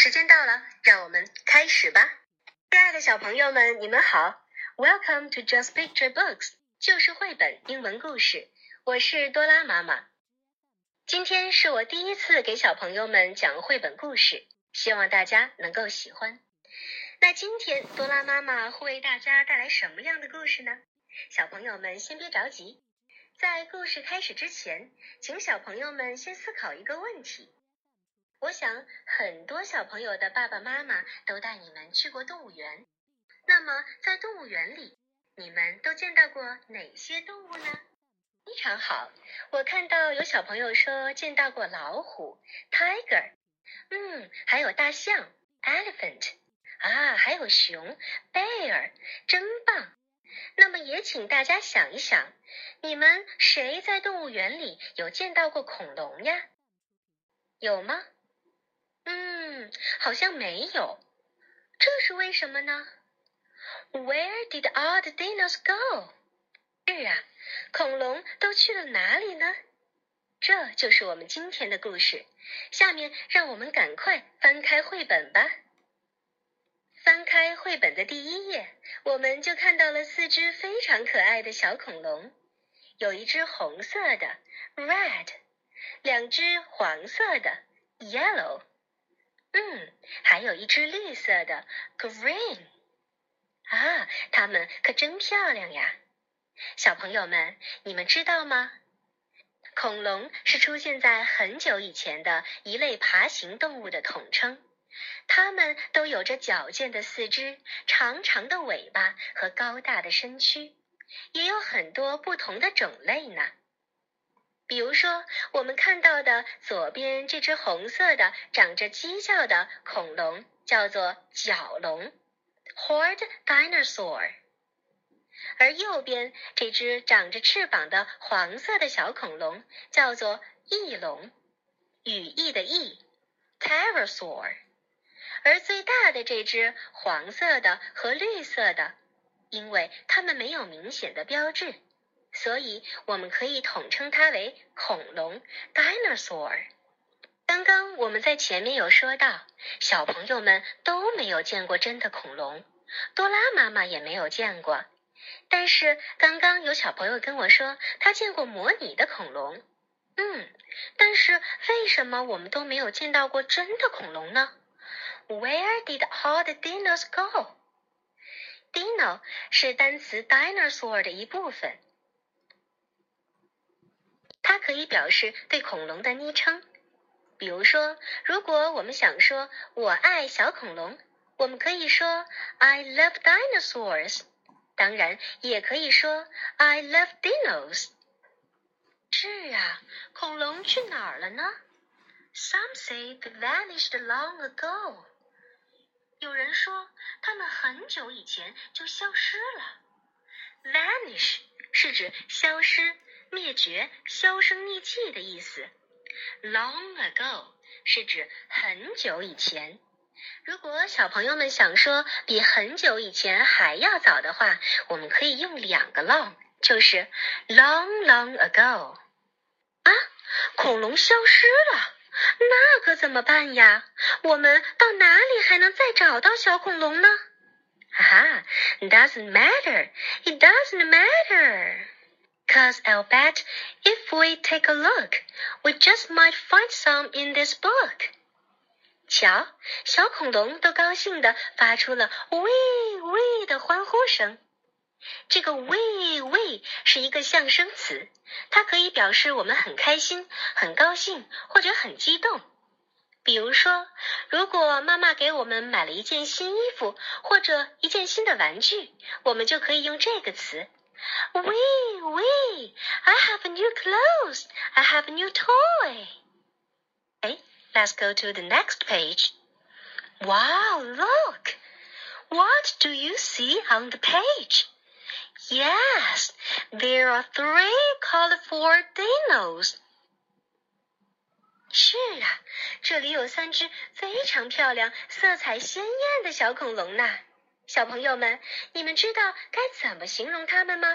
时间到了，让我们开始吧。亲爱的小朋友们，你们好，Welcome to Just Picture Books，就是绘本英文故事。我是多拉妈妈。今天是我第一次给小朋友们讲绘本故事，希望大家能够喜欢。那今天多拉妈妈会为大家带来什么样的故事呢？小朋友们先别着急，在故事开始之前，请小朋友们先思考一个问题。我想很多小朋友的爸爸妈妈都带你们去过动物园。那么在动物园里，你们都见到过哪些动物呢？非常好，我看到有小朋友说见到过老虎 （tiger），嗯，还有大象 （elephant），啊，还有熊 （bear），真棒。那么也请大家想一想，你们谁在动物园里有见到过恐龙呀？有吗？嗯，好像没有，这是为什么呢？Where did all the dinos go？是啊，恐龙都去了哪里呢？这就是我们今天的故事。下面让我们赶快翻开绘本吧。翻开绘本的第一页，我们就看到了四只非常可爱的小恐龙，有一只红色的 （red），两只黄色的 （yellow）。嗯，还有一只绿色的 green，啊，它们可真漂亮呀！小朋友们，你们知道吗？恐龙是出现在很久以前的一类爬行动物的统称，它们都有着矫健的四肢、长长的尾巴和高大的身躯，也有很多不同的种类呢。比如说，我们看到的左边这只红色的、长着犄角的恐龙叫做角龙 （Horned Dinosaur），而右边这只长着翅膀的黄色的小恐龙叫做翼龙（羽翼的翼 ）（Pterosaur），而最大的这只黄色的和绿色的，因为它们没有明显的标志。所以我们可以统称它为恐龙 （dinosaur）。刚刚我们在前面有说到，小朋友们都没有见过真的恐龙，多拉妈妈也没有见过。但是刚刚有小朋友跟我说，他见过模拟的恐龙。嗯，但是为什么我们都没有见到过真的恐龙呢？Where did all the dinos go？Dino 是单词 dinosaur 的一部分。它可以表示对恐龙的昵称，比如说，如果我们想说“我爱小恐龙”，我们可以说 “I love dinosaurs”。当然，也可以说 “I love dinos”。是啊，恐龙去哪儿了呢？Some say they vanished long ago。有人说，他们很久以前就消失了。Vanish 是指消失。灭绝、销声匿迹的意思。Long ago 是指很久以前。如果小朋友们想说比很久以前还要早的话，我们可以用两个 long，就是 long long ago。啊，恐龙消失了，那可怎么办呀？我们到哪里还能再找到小恐龙呢？哈哈，doesn't matter，it doesn't matter。Cause I'll bet if we take a look, we just might find some in this book. 瞧，小恐龙都高兴地发出了“喂喂”的欢呼声。这个“喂喂”是一个象声词，它可以表示我们很开心、很高兴或者很激动。比如说，如果妈妈给我们买了一件新衣服或者一件新的玩具，我们就可以用这个词。Wee, wee! I have new clothes. I have a new toy. Okay, let's go to the next page. Wow, look! What do you see on the page? Yes, there are three colorful dinos. 是啊，这里有三只非常漂亮、色彩鲜艳的小恐龙呢。 小朋友们，你们知道该怎么形容它们吗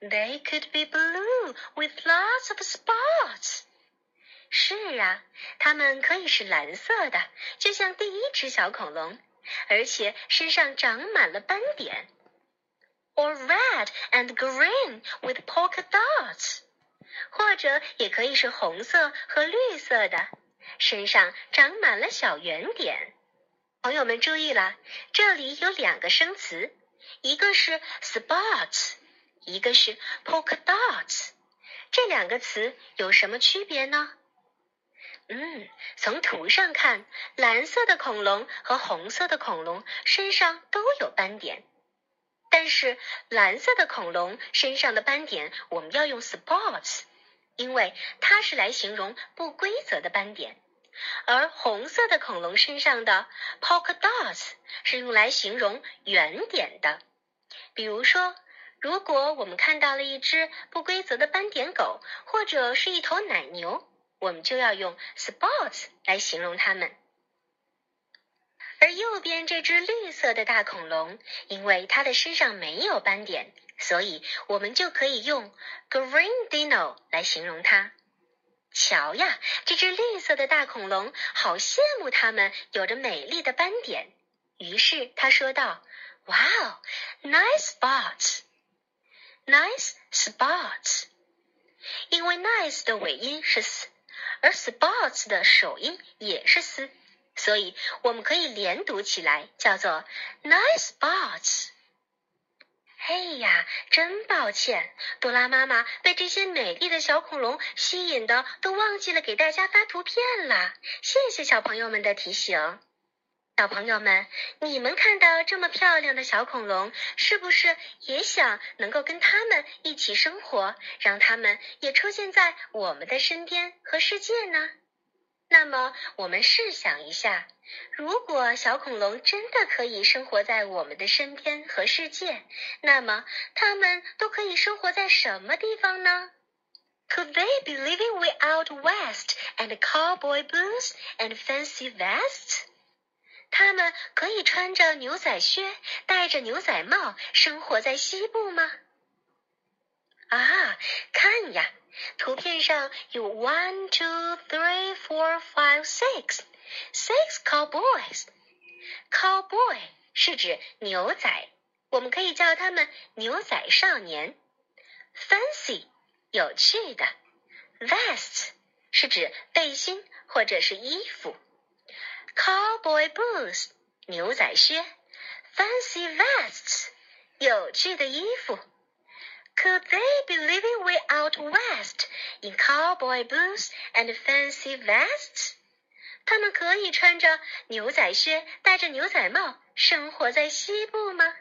？They could be blue with lots of spots。是啊，它们可以是蓝色的，就像第一只小恐龙，而且身上长满了斑点。Or red and green with polka dots，或者也可以是红色和绿色的，身上长满了小圆点。朋友们注意了，这里有两个生词，一个是 spots，一个是 polka dots。这两个词有什么区别呢？嗯，从图上看，蓝色的恐龙和红色的恐龙身上都有斑点，但是蓝色的恐龙身上的斑点我们要用 spots，因为它是来形容不规则的斑点，而红色的恐龙身上的 polka dots 是用来形容圆点的。比如说，如果我们看到了一只不规则的斑点狗，或者是一头奶牛。我们就要用 spots 来形容它们，而右边这只绿色的大恐龙，因为它的身上没有斑点，所以我们就可以用 green dino 来形容它。瞧呀，这只绿色的大恐龙好羡慕它们有着美丽的斑点。于是他说道哇哦 nice spots, nice spots。”因为 nice 的尾音是 s。而 spots 的首音也是 s，所以我们可以连读起来，叫做 nice spots。嘿呀，真抱歉，朵拉妈妈被这些美丽的小恐龙吸引的，都忘记了给大家发图片了。谢谢小朋友们的提醒。小朋友们，你们看到这么漂亮的小恐龙，是不是也想能够跟它们一起生活，让它们也出现在我们的身边和世界呢？那么，我们试想一下，如果小恐龙真的可以生活在我们的身边和世界，那么它们都可以生活在什么地方呢？Could they be living without west and cowboy boots and fancy vests? 他们可以穿着牛仔靴，戴着牛仔帽，生活在西部吗？啊，看呀，图片上有 one two three four five six six cowboys。cowboy 是指牛仔，我们可以叫他们牛仔少年。fancy 有趣的 vests 是指背心或者是衣服。Cowboy boots 牛仔靴，fancy vests 有趣的衣服。Could they be living way out west in cowboy boots and fancy vests？他们可以穿着牛仔靴，戴着牛仔帽，生活在西部吗？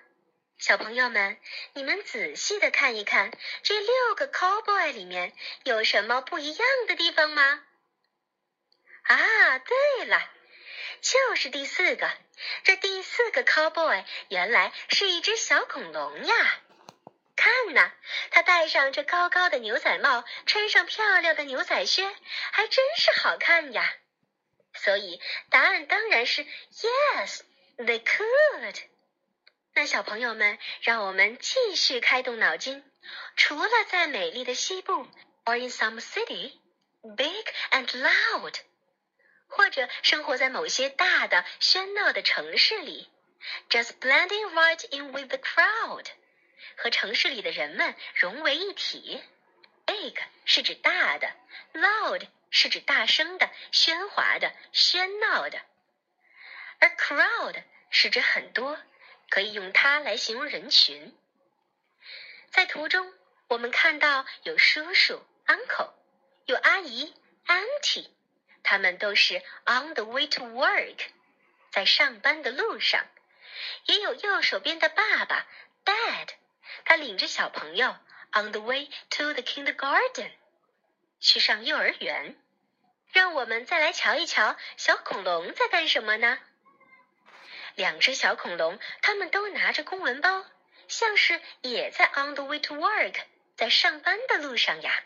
小朋友们，你们仔细的看一看，这六个 cowboy 里面有什么不一样的地方吗？啊，对了。就是第四个，这第四个 cowboy 原来是一只小恐龙呀！看呐，他戴上这高高的牛仔帽，穿上漂亮的牛仔靴，还真是好看呀！所以答案当然是 yes，they could。那小朋友们，让我们继续开动脑筋，除了在美丽的西部，or in some city，big and loud。或者生活在某些大的喧闹的城市里，just blending right in with the crowd，和城市里的人们融为一体。Big 是指大的，loud 是指大声的、喧哗的、喧闹的，而 crowd 是指很多，可以用它来形容人群。在图中，我们看到有叔叔 uncle，有阿姨 auntie。他们都是 on the way to work，在上班的路上。也有右手边的爸爸 dad，他领着小朋友 on the way to the kindergarten，去上幼儿园。让我们再来瞧一瞧小恐龙在干什么呢？两只小恐龙，他们都拿着公文包，像是也在 on the way to work，在上班的路上呀。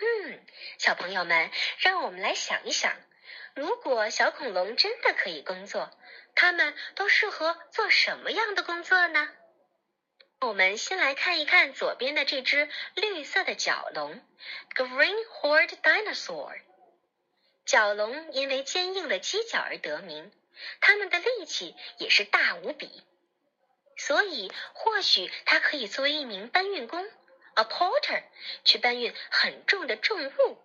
嗯，小朋友们，让我们来想一想，如果小恐龙真的可以工作，它们都适合做什么样的工作呢？我们先来看一看左边的这只绿色的角龙，Green Horned Dinosaur，角龙因为坚硬的犄角而得名，它们的力气也是大无比，所以或许它可以作为一名搬运工 （a porter） 去搬运很重的重物。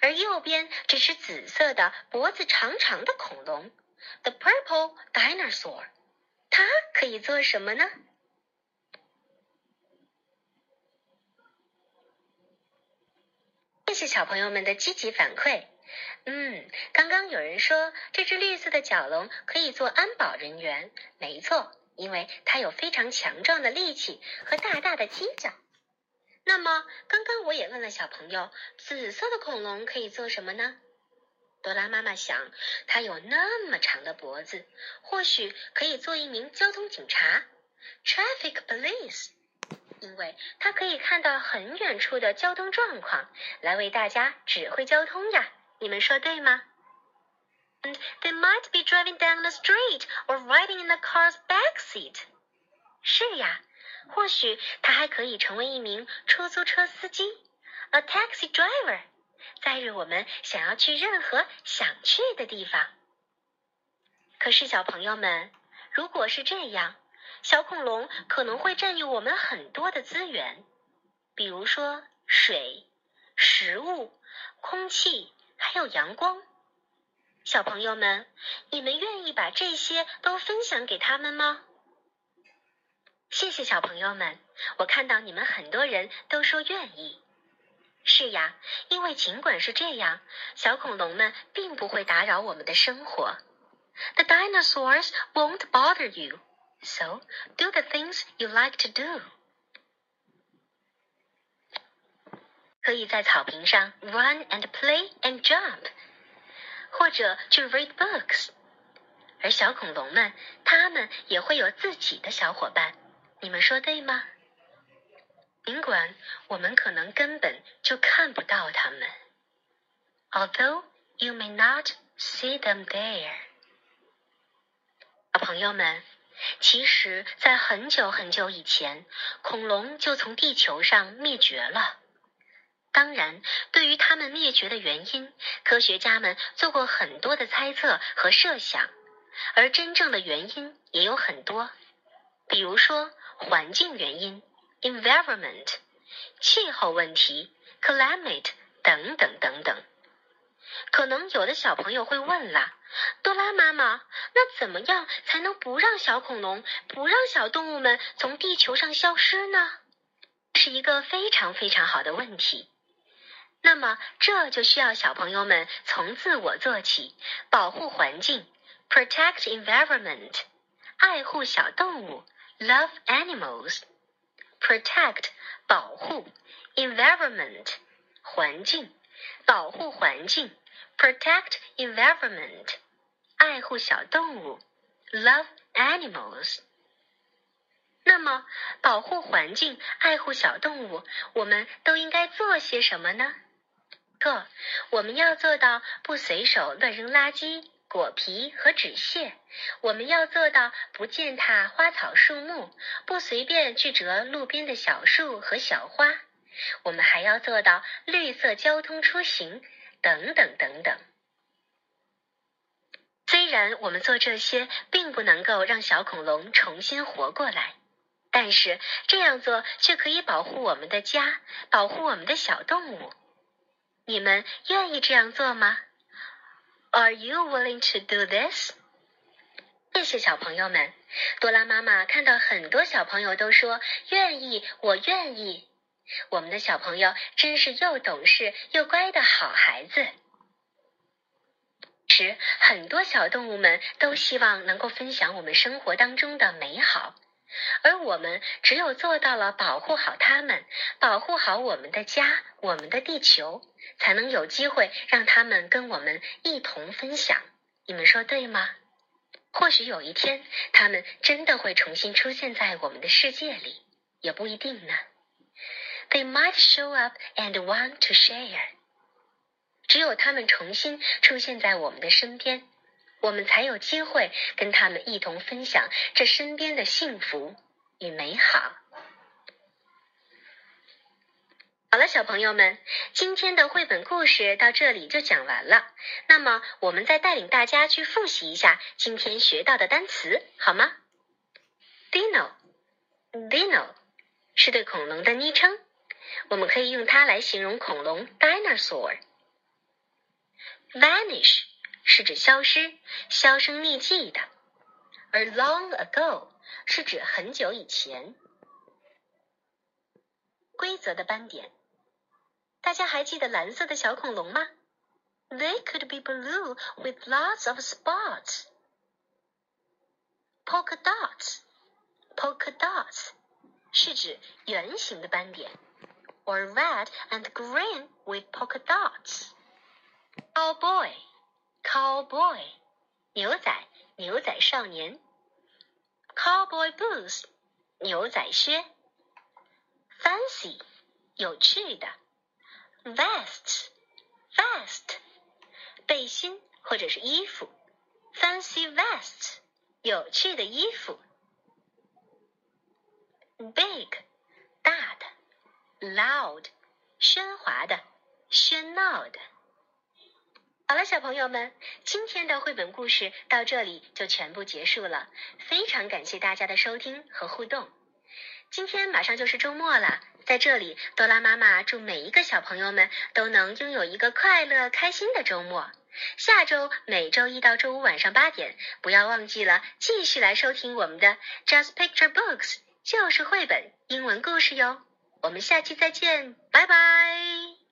而右边这只紫色的、脖子长长的恐龙 （the purple dinosaur），它可以做什么呢？谢谢小朋友们的积极反馈。嗯，刚刚有人说这只绿色的角龙可以做安保人员，没错，因为它有非常强壮的力气和大大的犄角。那么，刚刚我也问了小朋友，紫色的恐龙可以做什么呢？多拉妈妈想，它有那么长的脖子，或许可以做一名交通警察 （traffic police）。因为它可以看到很远处的交通状况，来为大家指挥交通呀。你们说对吗？And they might be driving down the street or riding in the car's back seat。是呀，或许他还可以成为一名出租车司机，a taxi driver，载着我们想要去任何想去的地方。可是，小朋友们，如果是这样，小恐龙可能会占用我们很多的资源，比如说水、食物、空气，还有阳光。小朋友们，你们愿意把这些都分享给他们吗？谢谢小朋友们，我看到你们很多人都说愿意。是呀，因为尽管是这样，小恐龙们并不会打扰我们的生活。The dinosaurs won't bother you. So do the things you like to do。可以在草坪上 run and play and jump，或者去 read books。而小恐龙们，它们也会有自己的小伙伴。你们说对吗？尽管我们可能根本就看不到它们，although you may not see them there。小朋友们。 其实，在很久很久以前，恐龙就从地球上灭绝了。当然，对于它们灭绝的原因，科学家们做过很多的猜测和设想，而真正的原因也有很多，比如说环境原因 （environment）、气候问题 （climate） 等等等等。可能有的小朋友会问了，多拉妈妈，那怎么样才能不让小恐龙、不让小动物们从地球上消失呢？是一个非常非常好的问题。那么这就需要小朋友们从自我做起，保护环境，protect environment，爱护小动物，love animals，protect 保护 environment 环境，保护环境。Protect environment，爱护小动物；Love animals。那么，保护环境、爱护小动物，我们都应该做些什么呢？错，我们要做到不随手乱扔垃圾、果皮和纸屑；我们要做到不践踏花草树木，不随便去折路边的小树和小花；我们还要做到绿色交通出行。等等等等。虽然我们做这些并不能够让小恐龙重新活过来，但是这样做却可以保护我们的家，保护我们的小动物。你们愿意这样做吗？Are you willing to do this？谢谢小朋友们。多拉妈妈看到很多小朋友都说愿意，我愿意。我们的小朋友真是又懂事又乖的好孩子。时，很多小动物们都希望能够分享我们生活当中的美好，而我们只有做到了保护好它们，保护好我们的家，我们的地球，才能有机会让他们跟我们一同分享。你们说对吗？或许有一天，他们真的会重新出现在我们的世界里，也不一定呢。They might show up and want to share。只有他们重新出现在我们的身边，我们才有机会跟他们一同分享这身边的幸福与美好。好了，小朋友们，今天的绘本故事到这里就讲完了。那么，我们再带领大家去复习一下今天学到的单词，好吗？Dino，Dino 是对恐龙的昵称，我们可以用它来形容恐龙 dinosaur。Vanish 是指消失、销声匿迹的，而 long ago 是指很久以前。规则的斑点。大家还记得蓝色的小恐龙吗？They could be blue with lots of spots. Polka dots, polka dots 是指圆形的斑点 ，or red and green with polka dots. Cowboy, cowboy 牛仔，牛仔少年。Cowboy boots 牛仔靴。Fancy 有趣的。vest vest 背心或者是衣服，fancy vest 有趣的衣服，big 大的 ，loud 喧哗的，喧闹的。好了，小朋友们，今天的绘本故事到这里就全部结束了，非常感谢大家的收听和互动。今天马上就是周末了。在这里，多拉妈妈祝每一个小朋友们都能拥有一个快乐、开心的周末。下周每周一到周五晚上八点，不要忘记了继续来收听我们的 Just Picture Books，就是绘本英文故事哟。我们下期再见，拜拜。